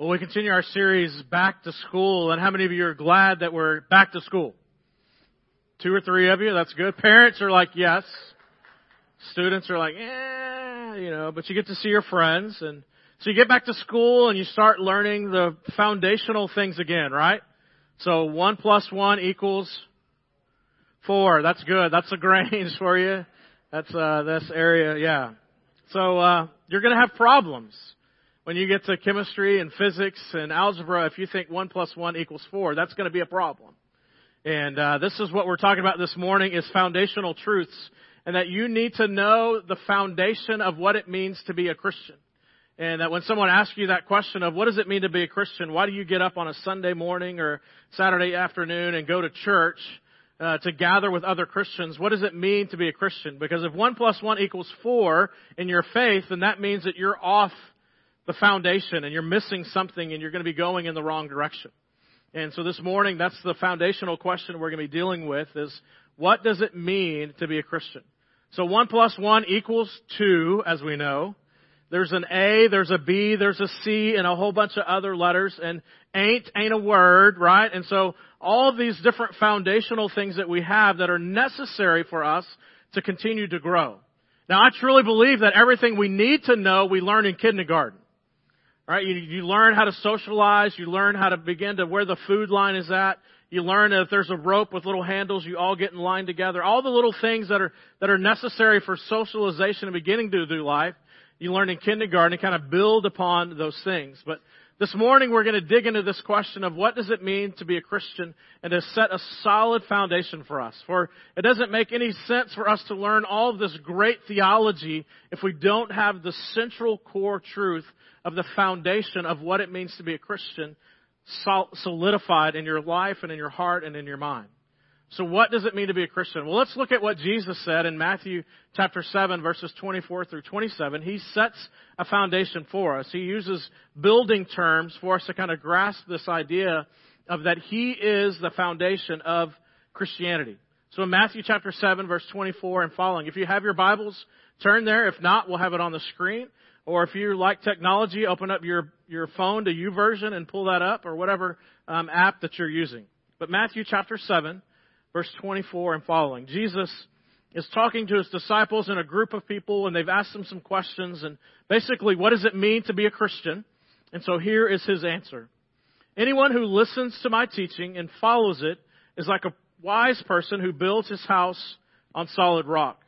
Well, we continue our series back to school, and how many of you are glad that we're back to school? Two or three of you, that's good. Parents are like, yes. Students are like, eh, you know, but you get to see your friends, and so you get back to school and you start learning the foundational things again, right? So one plus one equals four. That's good. That's a Grange for you. That's uh, this area, yeah. So uh, you're to have problems when you get to chemistry and physics and algebra, if you think 1 plus 1 equals 4, that's going to be a problem. And uh, this is what we're talking about this morning is foundational truths. And that you need to know the foundation of what it means to be a Christian. And that when someone asks you that question of what does it mean to be a Christian, why do you get up on a Sunday morning or Saturday afternoon and go to church uh, to gather with other Christians? What does it mean to be a Christian? Because if 1 plus 1 equals 4 in your faith, then that means that you're off the foundation and you're missing something and you're going to be going in the wrong direction. And so this morning, that's the foundational question we're going to be dealing with is what does it mean to be a Christian? So one plus one equals two, as we know. There's an A, there's a B, there's a C, and a whole bunch of other letters, and ain't ain't a word, right? And so all these different foundational things that we have that are necessary for us to continue to grow. Now I truly believe that everything we need to know we learn in kindergarten. Right? You, you learn how to socialize. You learn how to begin to where the food line is at. You learn that if there's a rope with little handles, you all get in line together. All the little things that are, that are necessary for socialization and beginning to do life, you learn in kindergarten and kind of build upon those things. But this morning we're going to dig into this question of what does it mean to be a Christian and to set a solid foundation for us. For it doesn't make any sense for us to learn all of this great theology if we don't have the central core truth of the foundation of what it means to be a Christian solidified in your life and in your heart and in your mind. So what does it mean to be a Christian? Well, let's look at what Jesus said in Matthew chapter 7 verses 24 through 27. He sets a foundation for us. He uses building terms for us to kind of grasp this idea of that He is the foundation of Christianity. So in Matthew chapter 7 verse 24 and following, if you have your Bibles, turn there. If not, we'll have it on the screen. Or if you like technology, open up your, your phone to YouVersion and pull that up or whatever um, app that you're using. But Matthew chapter 7, verse 24 and following. Jesus is talking to his disciples and a group of people and they've asked him some questions and basically what does it mean to be a Christian? And so here is his answer. Anyone who listens to my teaching and follows it is like a wise person who builds his house on solid rock.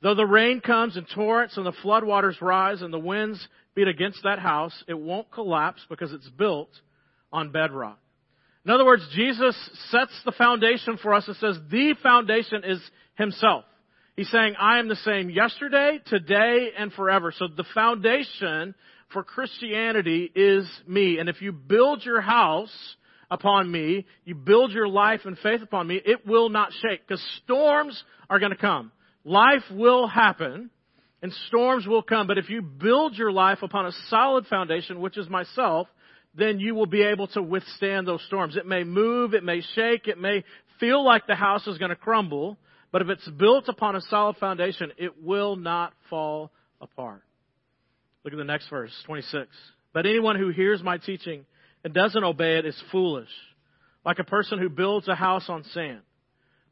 Though the rain comes in torrents and the floodwaters rise and the winds beat against that house, it won't collapse because it's built on bedrock. In other words, Jesus sets the foundation for us and says the foundation is Himself. He's saying, I am the same yesterday, today, and forever. So the foundation for Christianity is me. And if you build your house upon me, you build your life and faith upon me, it will not shake because storms are going to come. Life will happen and storms will come, but if you build your life upon a solid foundation, which is myself, then you will be able to withstand those storms. It may move, it may shake, it may feel like the house is going to crumble, but if it's built upon a solid foundation, it will not fall apart. Look at the next verse, 26. But anyone who hears my teaching and doesn't obey it is foolish, like a person who builds a house on sand.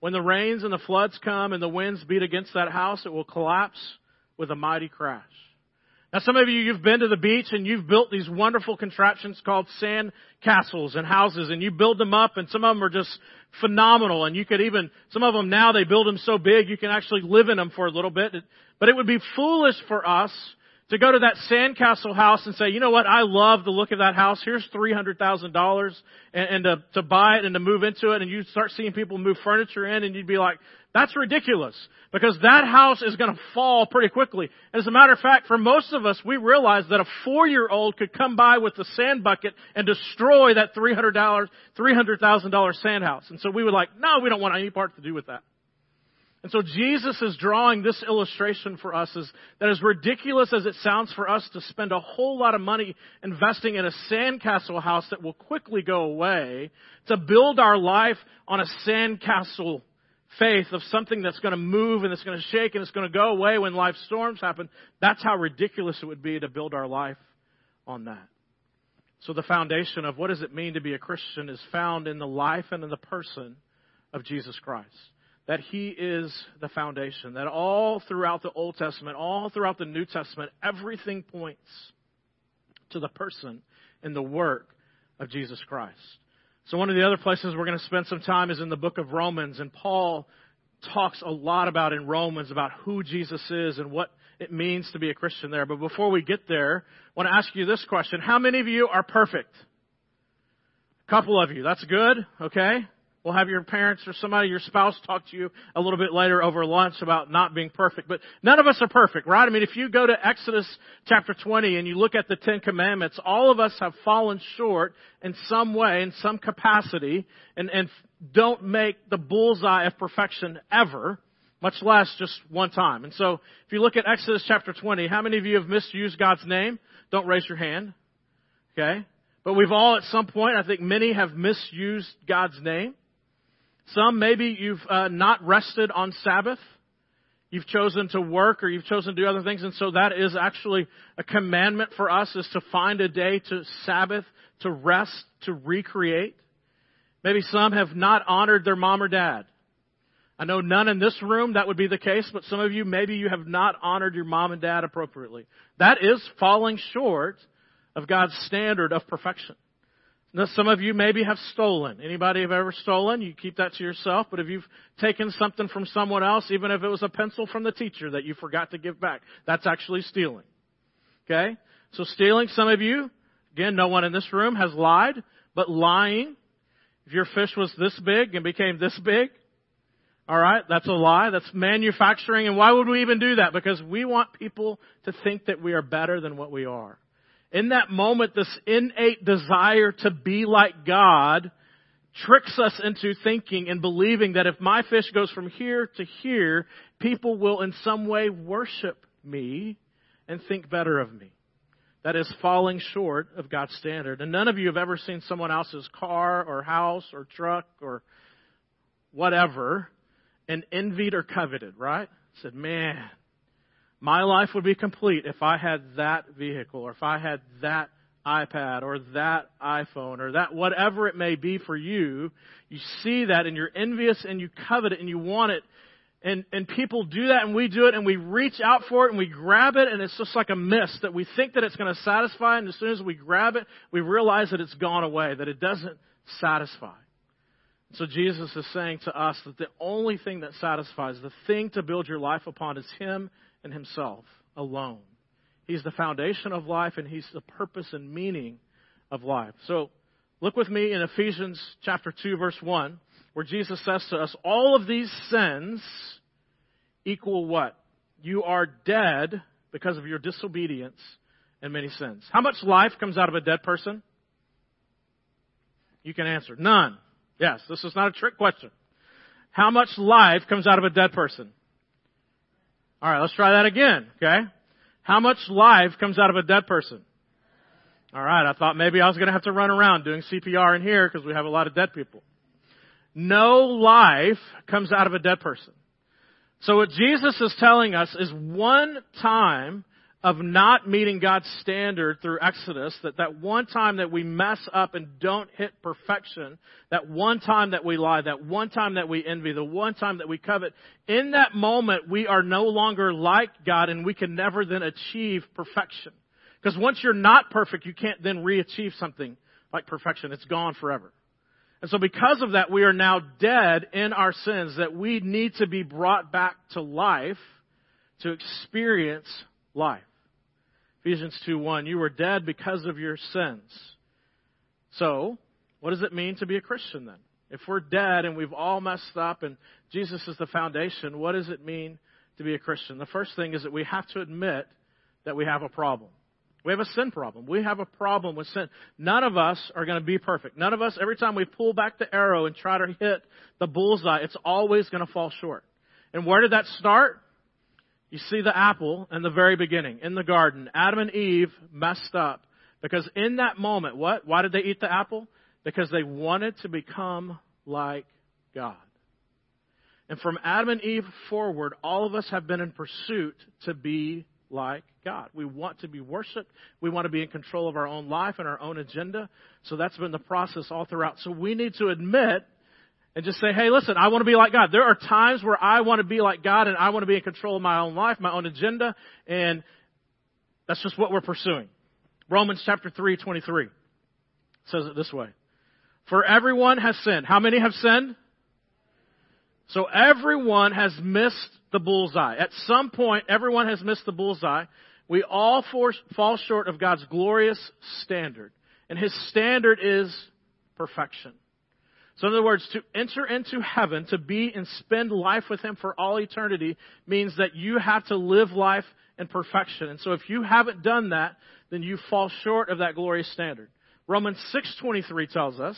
When the rains and the floods come and the winds beat against that house, it will collapse with a mighty crash. Now some of you, you've been to the beach and you've built these wonderful contraptions called sand castles and houses and you build them up and some of them are just phenomenal and you could even, some of them now they build them so big you can actually live in them for a little bit. But it would be foolish for us to go to that sandcastle house and say, you know what, I love the look of that house. Here's three hundred thousand dollars, and to to buy it and to move into it, and you start seeing people move furniture in, and you'd be like, that's ridiculous because that house is going to fall pretty quickly. As a matter of fact, for most of us, we realize that a four-year-old could come by with a sand bucket and destroy that three hundred dollars, three hundred thousand dollar sand house, and so we would like, no, we don't want any part to do with that. And so Jesus is drawing this illustration for us is that as ridiculous as it sounds for us to spend a whole lot of money investing in a sandcastle house that will quickly go away, to build our life on a sandcastle faith of something that's going to move and it's going to shake and it's going to go away when life storms happen, that's how ridiculous it would be to build our life on that. So the foundation of what does it mean to be a Christian is found in the life and in the person of Jesus Christ. That He is the foundation. That all throughout the Old Testament, all throughout the New Testament, everything points to the person and the work of Jesus Christ. So one of the other places we're going to spend some time is in the book of Romans, and Paul talks a lot about in Romans about who Jesus is and what it means to be a Christian there. But before we get there, I want to ask you this question. How many of you are perfect? A couple of you. That's good. Okay. We'll have your parents or somebody, your spouse talk to you a little bit later over lunch about not being perfect. But none of us are perfect, right? I mean, if you go to Exodus chapter 20 and you look at the Ten Commandments, all of us have fallen short in some way, in some capacity, and, and don't make the bullseye of perfection ever, much less just one time. And so, if you look at Exodus chapter 20, how many of you have misused God's name? Don't raise your hand. Okay? But we've all at some point, I think many have misused God's name. Some, maybe you've uh, not rested on Sabbath. You've chosen to work or you've chosen to do other things. And so that is actually a commandment for us is to find a day to Sabbath, to rest, to recreate. Maybe some have not honored their mom or dad. I know none in this room that would be the case, but some of you, maybe you have not honored your mom and dad appropriately. That is falling short of God's standard of perfection. Now, some of you maybe have stolen. Anybody have ever stolen? You keep that to yourself. But if you've taken something from someone else, even if it was a pencil from the teacher that you forgot to give back, that's actually stealing. Okay? So stealing, some of you, again, no one in this room has lied, but lying, if your fish was this big and became this big, alright, that's a lie. That's manufacturing. And why would we even do that? Because we want people to think that we are better than what we are in that moment, this innate desire to be like God tricks us into thinking and believing that if my fish goes from here to here, people will in some way worship me and think better of me. That is falling short of God's standard. And none of you have ever seen someone else's car or house or truck or whatever and envied or coveted, right? Said, man, my life would be complete if I had that vehicle or if I had that iPad or that iPhone or that whatever it may be for you. You see that and you're envious and you covet it and you want it. And, and people do that and we do it and we reach out for it and we grab it and it's just like a mist that we think that it's going to satisfy and as soon as we grab it, we realize that it's gone away, that it doesn't satisfy. So Jesus is saying to us that the only thing that satisfies, the thing to build your life upon is Him and Himself alone. He's the foundation of life and He's the purpose and meaning of life. So look with me in Ephesians chapter 2 verse 1 where Jesus says to us, all of these sins equal what? You are dead because of your disobedience and many sins. How much life comes out of a dead person? You can answer. None. Yes, this is not a trick question. How much life comes out of a dead person? All right, let's try that again, okay? How much life comes out of a dead person? All right, I thought maybe I was going to have to run around doing CPR in here because we have a lot of dead people. No life comes out of a dead person. So what Jesus is telling us is one time of not meeting God's standard through Exodus, that that one time that we mess up and don't hit perfection, that one time that we lie, that one time that we envy, the one time that we covet, in that moment we are no longer like God and we can never then achieve perfection. Because once you're not perfect, you can't then re-achieve something like perfection. It's gone forever. And so because of that, we are now dead in our sins, that we need to be brought back to life to experience life. Ephesians 2:1, you were dead because of your sins. So, what does it mean to be a Christian then? If we're dead and we've all messed up and Jesus is the foundation, what does it mean to be a Christian? The first thing is that we have to admit that we have a problem. We have a sin problem. We have a problem with sin. None of us are going to be perfect. None of us, every time we pull back the arrow and try to hit the bullseye, it's always going to fall short. And where did that start? You see the apple in the very beginning, in the garden. Adam and Eve messed up. Because in that moment, what? Why did they eat the apple? Because they wanted to become like God. And from Adam and Eve forward, all of us have been in pursuit to be like God. We want to be worshiped. We want to be in control of our own life and our own agenda. So that's been the process all throughout. So we need to admit and just say, hey, listen, I want to be like God. There are times where I want to be like God and I want to be in control of my own life, my own agenda, and that's just what we're pursuing. Romans chapter 3, 23 says it this way. For everyone has sinned. How many have sinned? So everyone has missed the bullseye. At some point, everyone has missed the bullseye. We all fall short of God's glorious standard. And His standard is perfection. So in other words, to enter into heaven, to be and spend life with Him for all eternity, means that you have to live life in perfection. And so if you haven't done that, then you fall short of that glorious standard. Romans 6.23 tells us,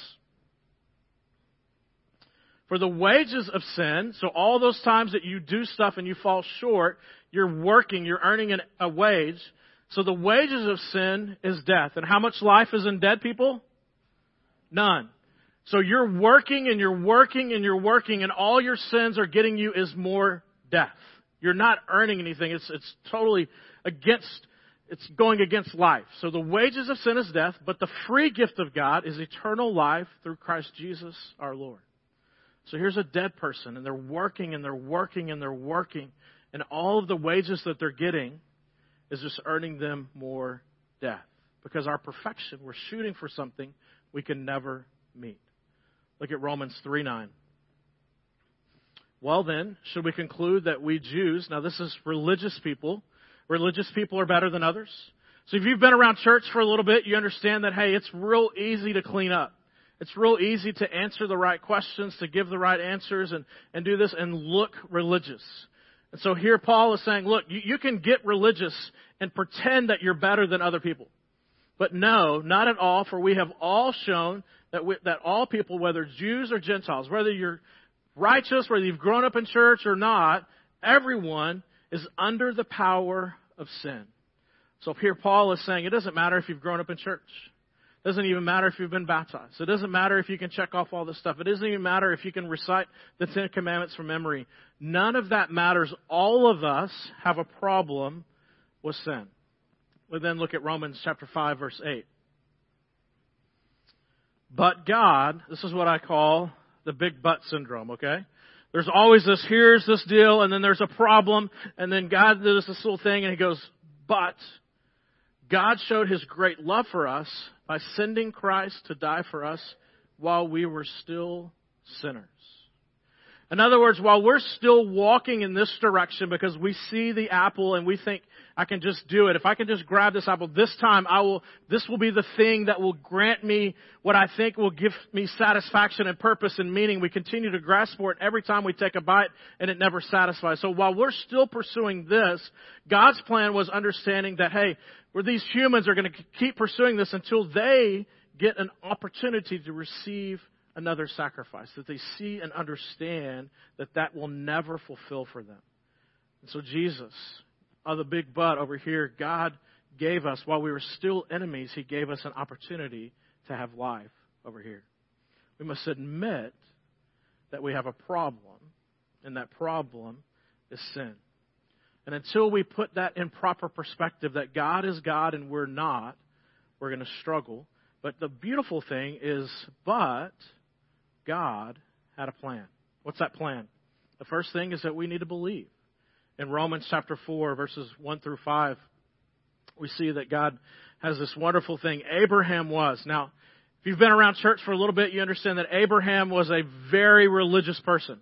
for the wages of sin, so all those times that you do stuff and you fall short, you're working, you're earning an, a wage. So the wages of sin is death. And how much life is in dead people? None. So you're working and you're working and you're working and all your sins are getting you is more death. You're not earning anything. It's, it's totally against, it's going against life. So the wages of sin is death, but the free gift of God is eternal life through Christ Jesus our Lord. So here's a dead person, and they're working and they're working and they're working, and all of the wages that they're getting is just earning them more death. Because our perfection, we're shooting for something we can never meet. Look at Romans 3 9. Well, then, should we conclude that we Jews, now this is religious people, religious people are better than others? So if you've been around church for a little bit, you understand that, hey, it's real easy to clean up. It's real easy to answer the right questions, to give the right answers, and, and do this and look religious. And so here Paul is saying, look, you, you can get religious and pretend that you're better than other people. But no, not at all, for we have all shown that, we, that all people, whether Jews or Gentiles, whether you're righteous, whether you've grown up in church or not, everyone is under the power of sin. So here Paul is saying it doesn't matter if you've grown up in church. It doesn't even matter if you've been baptized. It doesn't matter if you can check off all this stuff. It doesn't even matter if you can recite the Ten Commandments from memory. None of that matters. All of us have a problem with sin. We then look at Romans chapter 5 verse 8. But God, this is what I call the big but syndrome, okay? There's always this, here's this deal, and then there's a problem, and then God does this little thing, and He goes, but God showed His great love for us by sending Christ to die for us while we were still sinners. In other words, while we're still walking in this direction because we see the apple and we think, I can just do it. If I can just grab this apple this time, I will, this will be the thing that will grant me what I think will give me satisfaction and purpose and meaning. We continue to grasp for it every time we take a bite and it never satisfies. So while we're still pursuing this, God's plan was understanding that, hey, where these humans are going to keep pursuing this until they get an opportunity to receive another sacrifice, that they see and understand that that will never fulfill for them. And so Jesus, of the big but over here, God gave us, while we were still enemies, He gave us an opportunity to have life over here. We must admit that we have a problem, and that problem is sin. And until we put that in proper perspective, that God is God and we're not, we're going to struggle. But the beautiful thing is, but God had a plan. What's that plan? The first thing is that we need to believe in Romans chapter 4, verses 1 through 5, we see that God has this wonderful thing. Abraham was. Now, if you've been around church for a little bit, you understand that Abraham was a very religious person.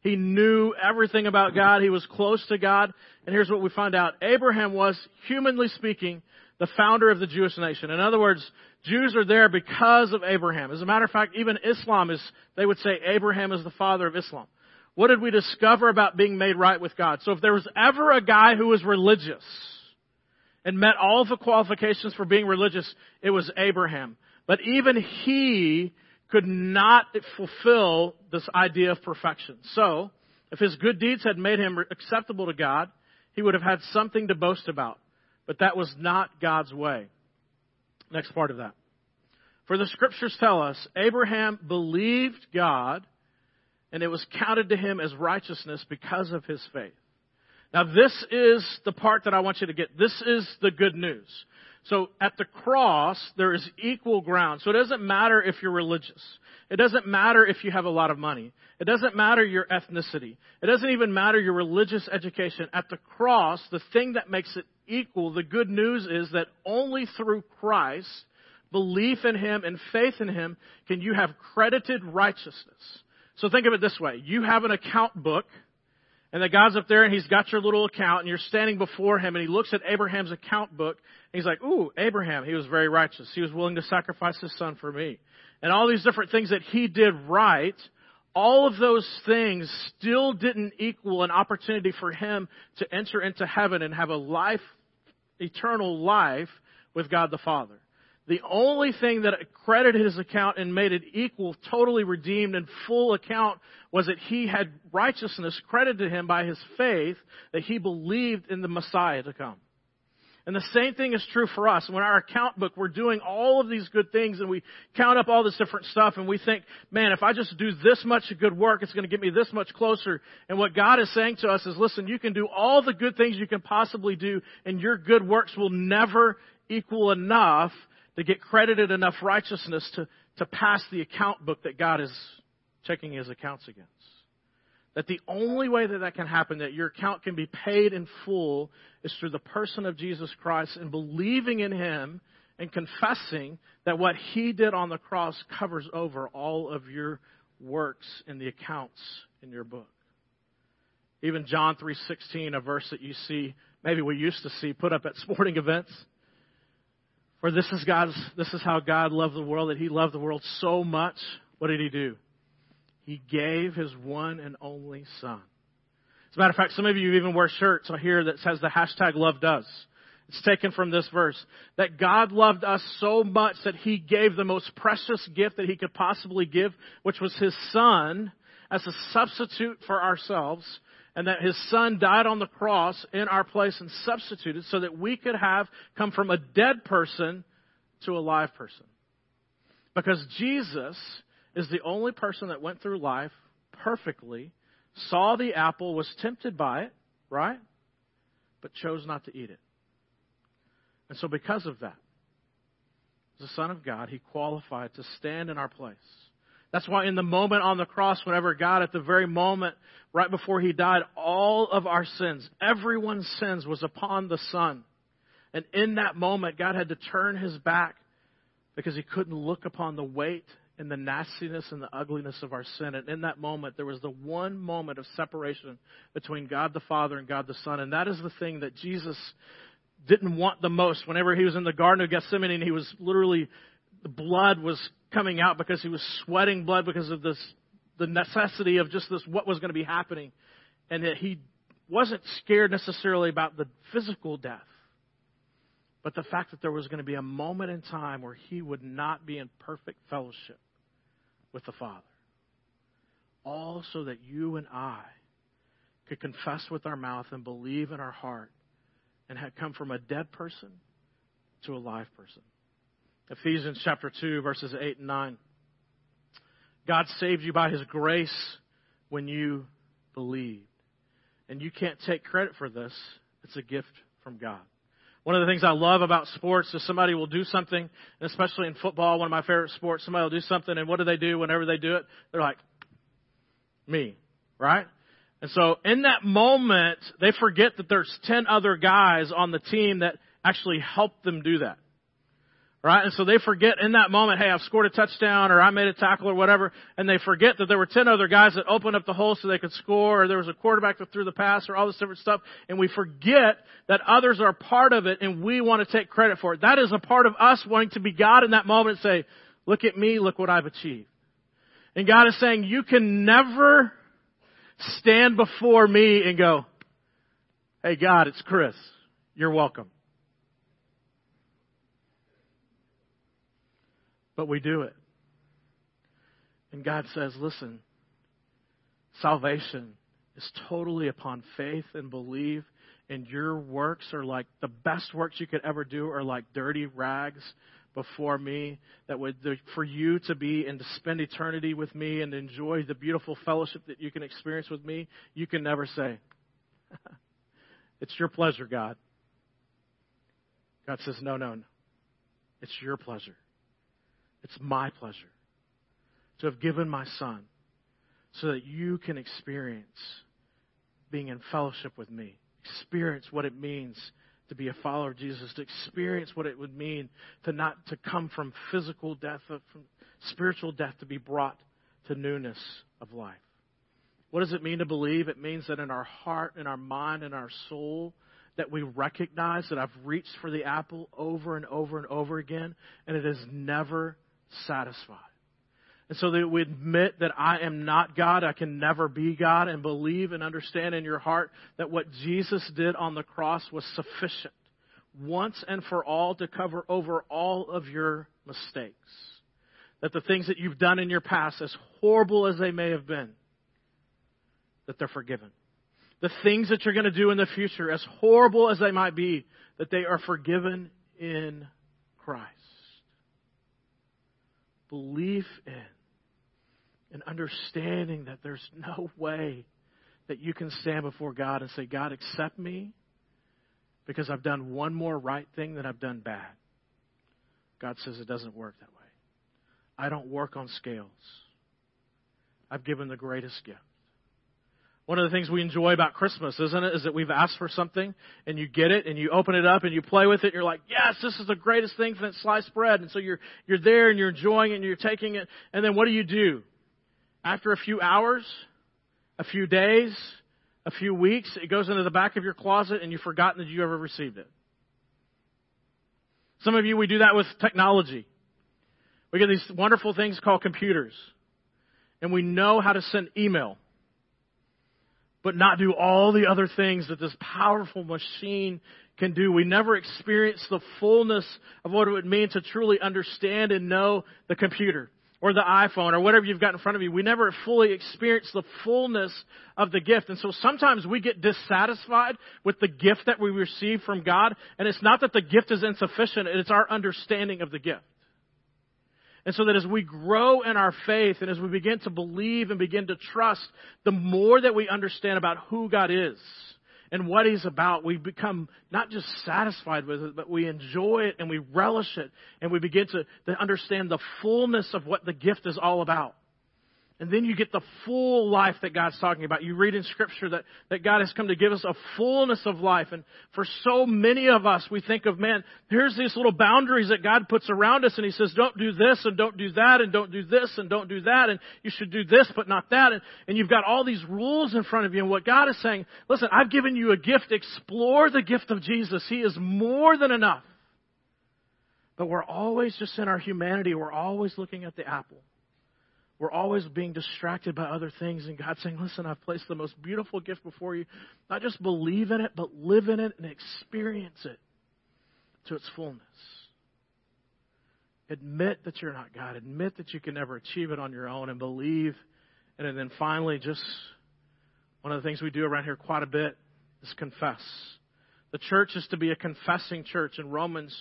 He knew everything about God. He was close to God. And here's what we find out. Abraham was, humanly speaking, the founder of the Jewish nation. In other words, Jews are there because of Abraham. As a matter of fact, even Islam is, they would say Abraham is the father of Islam. What did we discover about being made right with God? So if there was ever a guy who was religious and met all the qualifications for being religious, it was Abraham. But even he could not fulfill this idea of perfection. So, if his good deeds had made him acceptable to God, he would have had something to boast about. But that was not God's way. Next part of that. For the scriptures tell us, Abraham believed God and it was counted to him as righteousness because of his faith. Now this is the part that I want you to get. This is the good news. So at the cross, there is equal ground. So it doesn't matter if you're religious. It doesn't matter if you have a lot of money. It doesn't matter your ethnicity. It doesn't even matter your religious education. At the cross, the thing that makes it equal, the good news is that only through Christ, belief in Him and faith in Him, can you have credited righteousness. So think of it this way. You have an account book and that God's up there and he's got your little account and you're standing before him and he looks at Abraham's account book and he's like, ooh, Abraham, he was very righteous. He was willing to sacrifice his son for me. And all these different things that he did right, all of those things still didn't equal an opportunity for him to enter into heaven and have a life, eternal life with God the Father. The only thing that credited his account and made it equal, totally redeemed and full account was that he had righteousness credited to him by his faith that he believed in the Messiah to come. And the same thing is true for us. When our account book, we're doing all of these good things and we count up all this different stuff and we think, man, if I just do this much good work, it's going to get me this much closer. And what God is saying to us is, listen, you can do all the good things you can possibly do and your good works will never equal enough to get credited enough righteousness to, to pass the account book that God is checking his accounts against. That the only way that that can happen, that your account can be paid in full, is through the person of Jesus Christ and believing in him and confessing that what he did on the cross covers over all of your works in the accounts in your book. Even John 3:16, a verse that you see, maybe we used to see put up at sporting events. For this is God's, this is how God loved the world, that He loved the world so much. What did He do? He gave His one and only Son. As a matter of fact, some of you even wear shirts here that says the hashtag loved us. It's taken from this verse. That God loved us so much that He gave the most precious gift that He could possibly give, which was His Son, as a substitute for ourselves and that his son died on the cross in our place and substituted so that we could have come from a dead person to a live person. Because Jesus is the only person that went through life perfectly, saw the apple, was tempted by it, right? But chose not to eat it. And so because of that, the Son of God, he qualified to stand in our place that's why in the moment on the cross, whenever God, at the very moment, right before He died, all of our sins, everyone's sins was upon the Son. And in that moment, God had to turn His back because He couldn't look upon the weight and the nastiness and the ugliness of our sin. And in that moment, there was the one moment of separation between God the Father and God the Son. And that is the thing that Jesus didn't want the most. Whenever he was in the Garden of Gethsemane and he was literally, the blood was coming out because he was sweating blood because of this, the necessity of just this, what was going to be happening. And that he wasn't scared necessarily about the physical death, but the fact that there was going to be a moment in time where he would not be in perfect fellowship with the Father. All so that you and I could confess with our mouth and believe in our heart and had come from a dead person to a live person. Ephesians chapter 2, verses 8 and 9. God saved you by His grace when you believed. And you can't take credit for this. It's a gift from God. One of the things I love about sports is somebody will do something, especially in football, one of my favorite sports, somebody will do something, and what do they do whenever they do it? They're like, me, right? And so in that moment, they forget that there's 10 other guys on the team that actually helped them do that. Right? And so they forget in that moment, hey, I've scored a touchdown or I made a tackle or whatever, and they forget that there were 10 other guys that opened up the hole so they could score or there was a quarterback that threw the pass or all this different stuff, and we forget that others are part of it and we want to take credit for it. That is a part of us wanting to be God in that moment and say, look at me, look what I've achieved. And God is saying, you can never stand before me and go, hey God, it's Chris. You're welcome. But we do it. And God says, listen, salvation is totally upon faith and belief, and your works are like the best works you could ever do are like dirty rags before me that would for you to be and to spend eternity with me and enjoy the beautiful fellowship that you can experience with me you can never say It's your pleasure, God. God says, No, no, no. It's your pleasure. It's my pleasure to have given my son so that you can experience being in fellowship with me, experience what it means to be a follower of Jesus, to experience what it would mean to not to come from physical death, from spiritual death, to be brought to newness of life. What does it mean to believe? It means that in our heart, in our mind, in our soul, that we recognize that I've reached for the apple over and over and over again, and it has never satisfied. And so that we admit that I am not God, I can never be God, and believe and understand in your heart that what Jesus did on the cross was sufficient once and for all to cover over all of your mistakes. That the things that you've done in your past, as horrible as they may have been, that they're forgiven. The things that you're going to do in the future, as horrible as they might be, that they are forgiven in Christ. Belief in and understanding that there's no way that you can stand before God and say, God, accept me because I've done one more right thing than I've done bad. God says it doesn't work that way. I don't work on scales. I've given the greatest gift. One of the things we enjoy about Christmas, isn't it, is that we've asked for something and you get it and you open it up and you play with it. And you're like, yes, this is the greatest thing since sliced bread. And so you're, you're there and you're enjoying it and you're taking it. And then what do you do? After a few hours, a few days, a few weeks, it goes into the back of your closet and you've forgotten that you ever received it. Some of you, we do that with technology. We get these wonderful things called computers. And we know how to send email but not do all the other things that this powerful machine can do. We never experience the fullness of what it would mean to truly understand and know the computer or the iPhone or whatever you've got in front of you. We never fully experience the fullness of the gift. And so sometimes we get dissatisfied with the gift that we receive from God. And it's not that the gift is insufficient, it's our understanding of the gift. And so that as we grow in our faith and as we begin to believe and begin to trust, the more that we understand about who God is and what He's about, we become not just satisfied with it, but we enjoy it and we relish it and we begin to, to understand the fullness of what the gift is all about. And then you get the full life that God's talking about. You read in Scripture that, that God has come to give us a fullness of life. And for so many of us, we think of, man, here's these little boundaries that God puts around us. And He says, don't do this and don't do that and don't do this and don't do that. And you should do this but not that. And, and you've got all these rules in front of you. And what God is saying, listen, I've given you a gift. Explore the gift of Jesus. He is more than enough. But we're always just in our humanity, we're always looking at the apple. We're always being distracted by other things, and God's saying, Listen, I've placed the most beautiful gift before you. Not just believe in it, but live in it and experience it to its fullness. Admit that you're not God. Admit that you can never achieve it on your own and believe. And then finally, just one of the things we do around here quite a bit is confess. The church is to be a confessing church. In Romans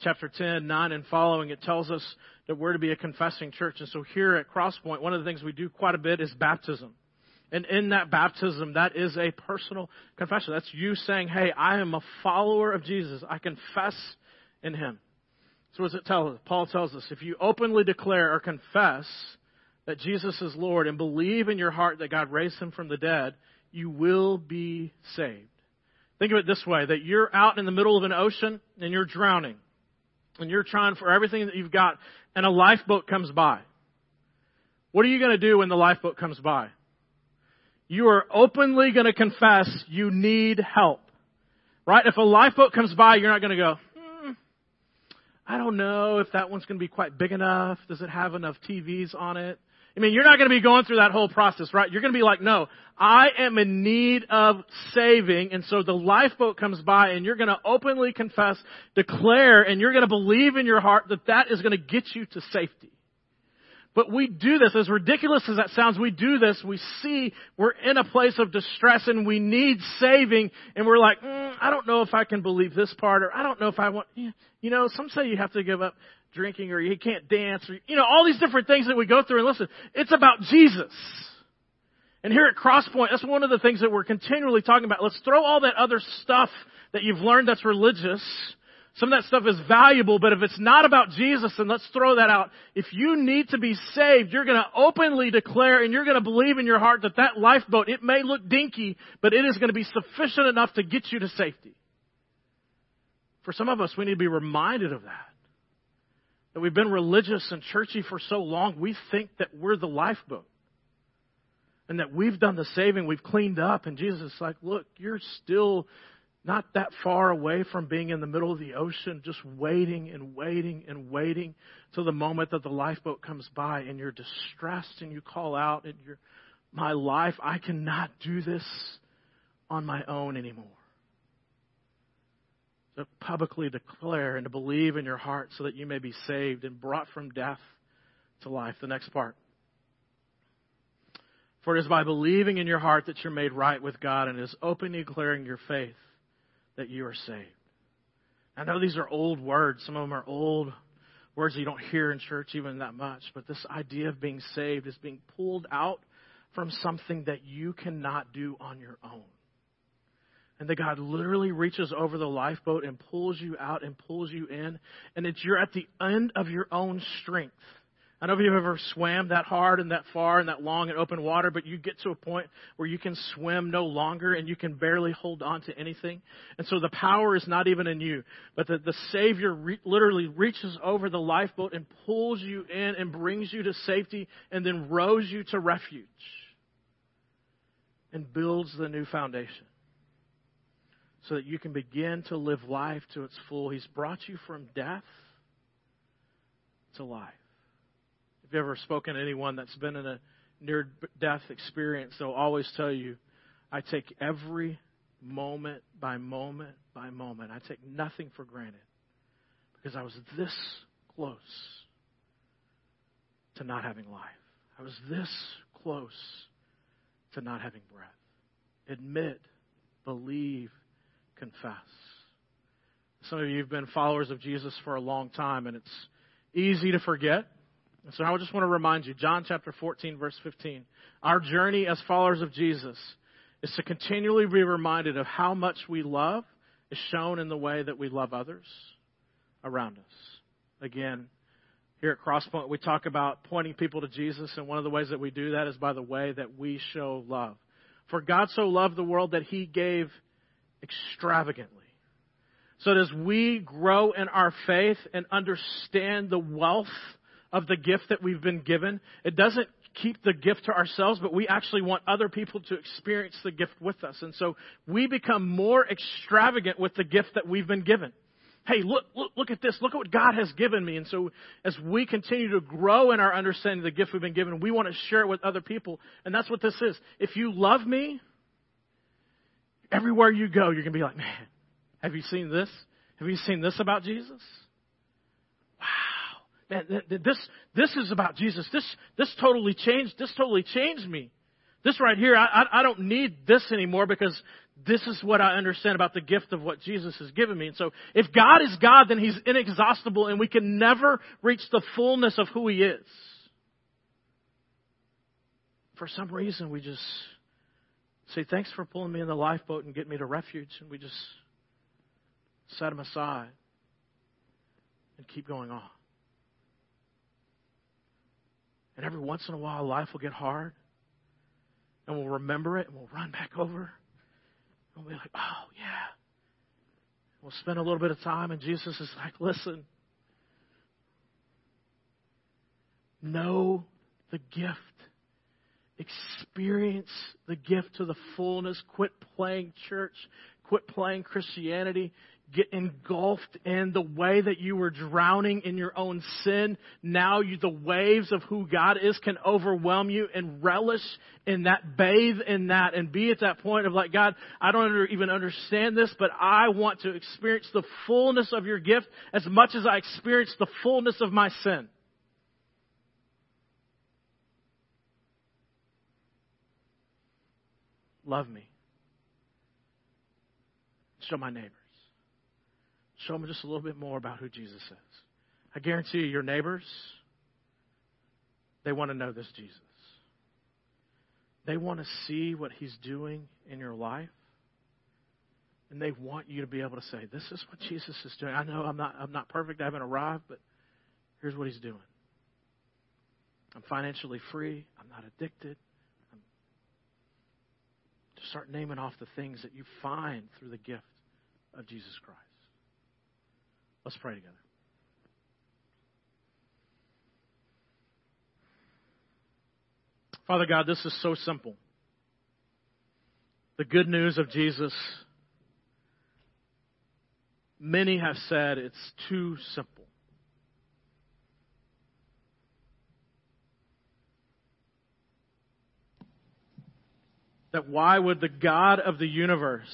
chapter 10, 9 and following, it tells us that we're to be a confessing church. And so here at Crosspoint, one of the things we do quite a bit is baptism. And in that baptism, that is a personal confession. That's you saying, hey, I am a follower of Jesus. I confess in him. So what does it tell us? Paul tells us, if you openly declare or confess that Jesus is Lord and believe in your heart that God raised him from the dead, you will be saved. Think of it this way, that you're out in the middle of an ocean and you're drowning and you're trying for everything that you've got, and a lifeboat comes by. What are you going to do when the lifeboat comes by? You are openly going to confess you need help. Right? If a lifeboat comes by, you're not going to go, hmm, I don't know if that one's going to be quite big enough. Does it have enough TVs on it? I mean, you're not going to be going through that whole process, right? You're going to be like, no, I am in need of saving. And so the lifeboat comes by and you're going to openly confess, declare, and you're going to believe in your heart that that is going to get you to safety. But we do this, as ridiculous as that sounds, we do this. We see we're in a place of distress and we need saving, and we're like, mm, I don't know if I can believe this part, or I don't know if I want. You know, some say you have to give up drinking or he can't dance or, you know, all these different things that we go through. And listen, it's about Jesus. And here at Crosspoint, that's one of the things that we're continually talking about. Let's throw all that other stuff that you've learned that's religious. Some of that stuff is valuable, but if it's not about Jesus, then let's throw that out. If you need to be saved, you're going to openly declare and you're going to believe in your heart that that lifeboat, it may look dinky, but it is going to be sufficient enough to get you to safety. For some of us, we need to be reminded of that. That we've been religious and churchy for so long, we think that we're the lifeboat. And that we've done the saving, we've cleaned up, and Jesus is like, look, you're still not that far away from being in the middle of the ocean, just waiting and waiting and waiting till the moment that the lifeboat comes by and you're distressed and you call out and you're, my life, I cannot do this on my own anymore. To publicly declare and to believe in your heart so that you may be saved and brought from death to life. The next part. For it is by believing in your heart that you're made right with God and is openly declaring your faith that you are saved. I know these are old words. Some of them are old words that you don't hear in church even that much. But this idea of being saved is being pulled out from something that you cannot do on your own. And that God literally reaches over the lifeboat and pulls you out and pulls you in. And that you're at the end of your own strength. I don't know if you've ever swam that hard and that far and that long in open water, but you get to a point where you can swim no longer and you can barely hold on to anything. And so the power is not even in you, but the, the Savior re- literally reaches over the lifeboat and pulls you in and brings you to safety and then rows you to refuge and builds the new foundation so that you can begin to live life to its full. He's brought you from death to life If you've ever spoken to anyone that's been in a near death experience, they'll always tell you, I take every moment by moment by moment. I take nothing for granted because I was this close to not having life. I was this close to not having breath. Admit, believe, confess. Some of you have been followers of Jesus for a long time, and it's easy to forget. So I just want to remind you, John chapter 14, verse 15. Our journey as followers of Jesus is to continually be reminded of how much we love is shown in the way that we love others around us. Again, here at Crosspoint, we talk about pointing people to Jesus, and one of the ways that we do that is by the way that we show love. For God so loved the world that he gave extravagantly. So as we grow in our faith and understand the wealth of the gift that we've been given. It doesn't keep the gift to ourselves, but we actually want other people to experience the gift with us. And so we become more extravagant with the gift that we've been given. Hey, look, look, look at this. Look at what God has given me. And so as we continue to grow in our understanding of the gift we've been given, we want to share it with other people. And that's what this is. If you love me, everywhere you go, you're going to be like, man, have you seen this? Have you seen this about Jesus? Wow. Man, this, this is about Jesus. This, this totally changed, this totally changed me. This right here, I, I, I don't need this anymore because this is what I understand about the gift of what Jesus has given me. And so if God is God, then He's inexhaustible and we can never reach the fullness of who He is. For some reason, we just say, thanks for pulling me in the lifeboat and getting me to refuge. And we just set them aside and keep going on. And every once in a while, life will get hard. And we'll remember it and we'll run back over. And we'll be like, oh, yeah. We'll spend a little bit of time, and Jesus is like, listen, know the gift. Experience the gift to the fullness. Quit playing church. Quit playing Christianity get engulfed in the way that you were drowning in your own sin. Now you, the waves of who God is can overwhelm you and relish in that, bathe in that and be at that point of like, God, I don't even understand this, but I want to experience the fullness of your gift as much as I experience the fullness of my sin. Love me. Show my neighbors. Show them just a little bit more about who Jesus is. I guarantee you, your neighbors, they want to know this Jesus. They want to see what He's doing in your life. And they want you to be able to say, This is what Jesus is doing. I know I'm not, I'm not perfect, I haven't arrived, but here's what He's doing. I'm financially free, I'm not addicted. Start naming off the things that you find through the gift of Jesus Christ. Let's pray together. Father God, this is so simple. The good news of Jesus, many have said it's too simple. That why would the God of the universe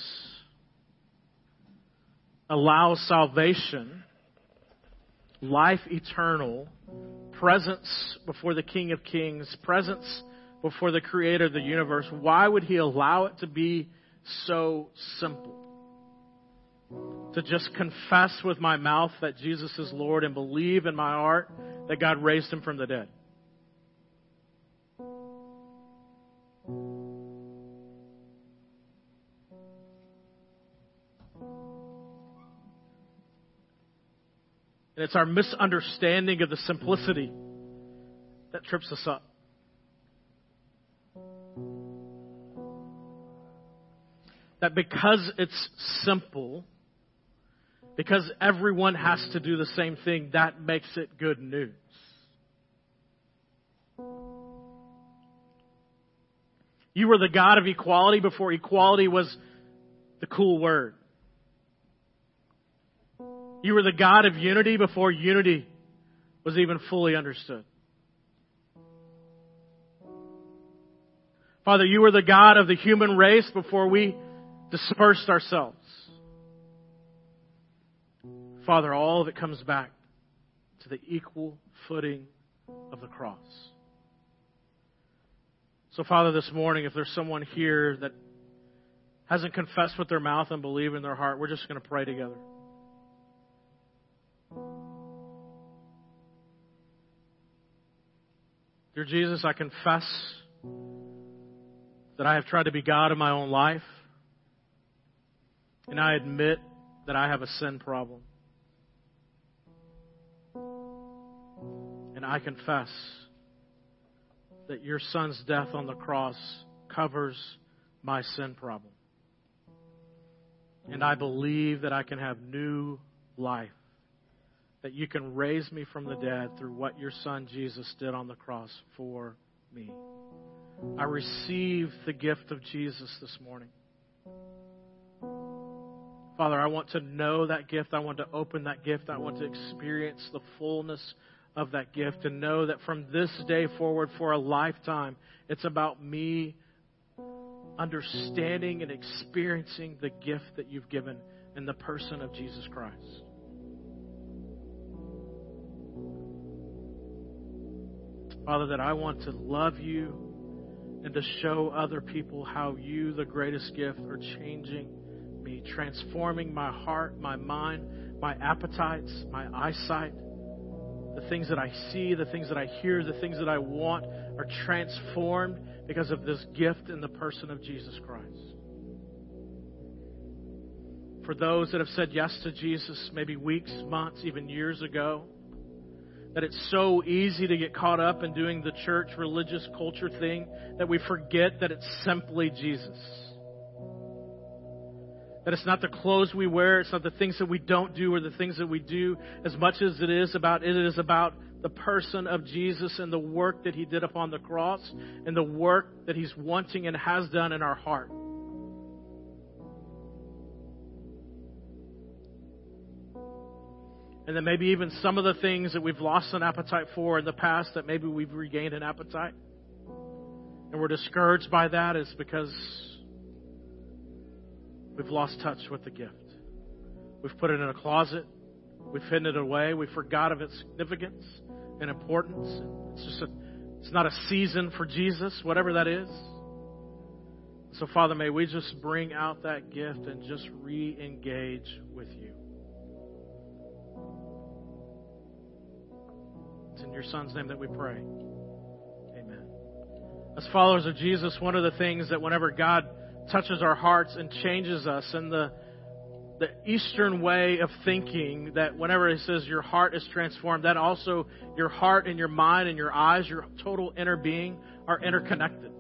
allow salvation, life eternal, presence before the King of Kings, presence before the creator of the universe, why would he allow it to be so simple? To just confess with my mouth that Jesus is Lord and believe in my heart that God raised him from the dead. And it's our misunderstanding of the simplicity that trips us up. that because it's simple, because everyone has to do the same thing, that makes it good news. You were the God of equality before equality was the cool word. You were the God of unity before unity was even fully understood. Father, you were the God of the human race before we dispersed ourselves. Father, all of it comes back to the equal footing of the cross. So, Father, this morning, if there's someone here that hasn't confessed with their mouth and believe in their heart, we're just going to pray together. Dear Jesus, I confess that I have tried to be God in my own life. And I admit that I have a sin problem. And I confess that your son's death on the cross covers my sin problem. And I believe that I can have new life. That you can raise me from the dead through what your son Jesus did on the cross for me. I receive the gift of Jesus this morning. Father, I want to know that gift. I want to open that gift. I want to experience the fullness of that gift and know that from this day forward for a lifetime, it's about me understanding and experiencing the gift that you've given in the person of Jesus Christ. Father, that I want to love you and to show other people how you, the greatest gift, are changing me, transforming my heart, my mind, my appetites, my eyesight. The things that I see, the things that I hear, the things that I want are transformed because of this gift in the person of Jesus Christ. For those that have said yes to Jesus maybe weeks, months, even years ago, that it's so easy to get caught up in doing the church religious culture thing that we forget that it's simply Jesus. That it's not the clothes we wear, it's not the things that we don't do or the things that we do as much as it is about it is about the person of Jesus and the work that he did upon the cross and the work that he's wanting and has done in our heart. And then maybe even some of the things that we've lost an appetite for in the past that maybe we've regained an appetite. And we're discouraged by that is because We've lost touch with the gift. We've put it in a closet. We've hidden it away. We forgot of its significance and importance. It's just a, it's not a season for Jesus, whatever that is. So, Father, may we just bring out that gift and just re engage with you. It's in your Son's name that we pray. Amen. As followers of Jesus, one of the things that whenever God touches our hearts and changes us, and the the Eastern way of thinking that whenever it says your heart is transformed, that also your heart and your mind and your eyes, your total inner being are interconnected.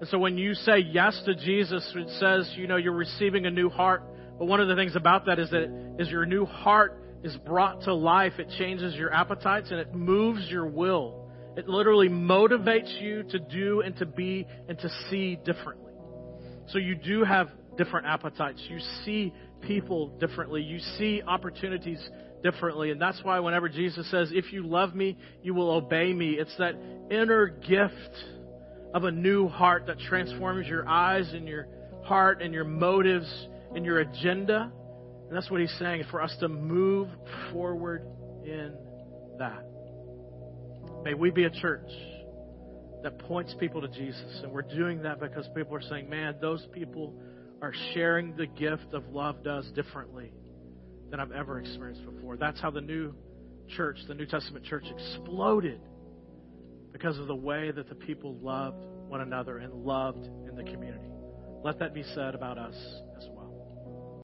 And so when you say yes to Jesus, it says, you know, you're receiving a new heart. But one of the things about that is that is your new heart is brought to life. It changes your appetites and it moves your will. It literally motivates you to do and to be and to see differently. So you do have different appetites. You see people differently. You see opportunities differently. And that's why whenever Jesus says, If you love me, you will obey me, it's that inner gift of a new heart that transforms your eyes and your heart and your motives and your agenda. And that's what he's saying for us to move forward in that. May we be a church that points people to Jesus. And we're doing that because people are saying, man, those people are sharing the gift of love does differently than I've ever experienced before. That's how the new church, the New Testament church, exploded because of the way that the people loved one another and loved in the community. Let that be said about us.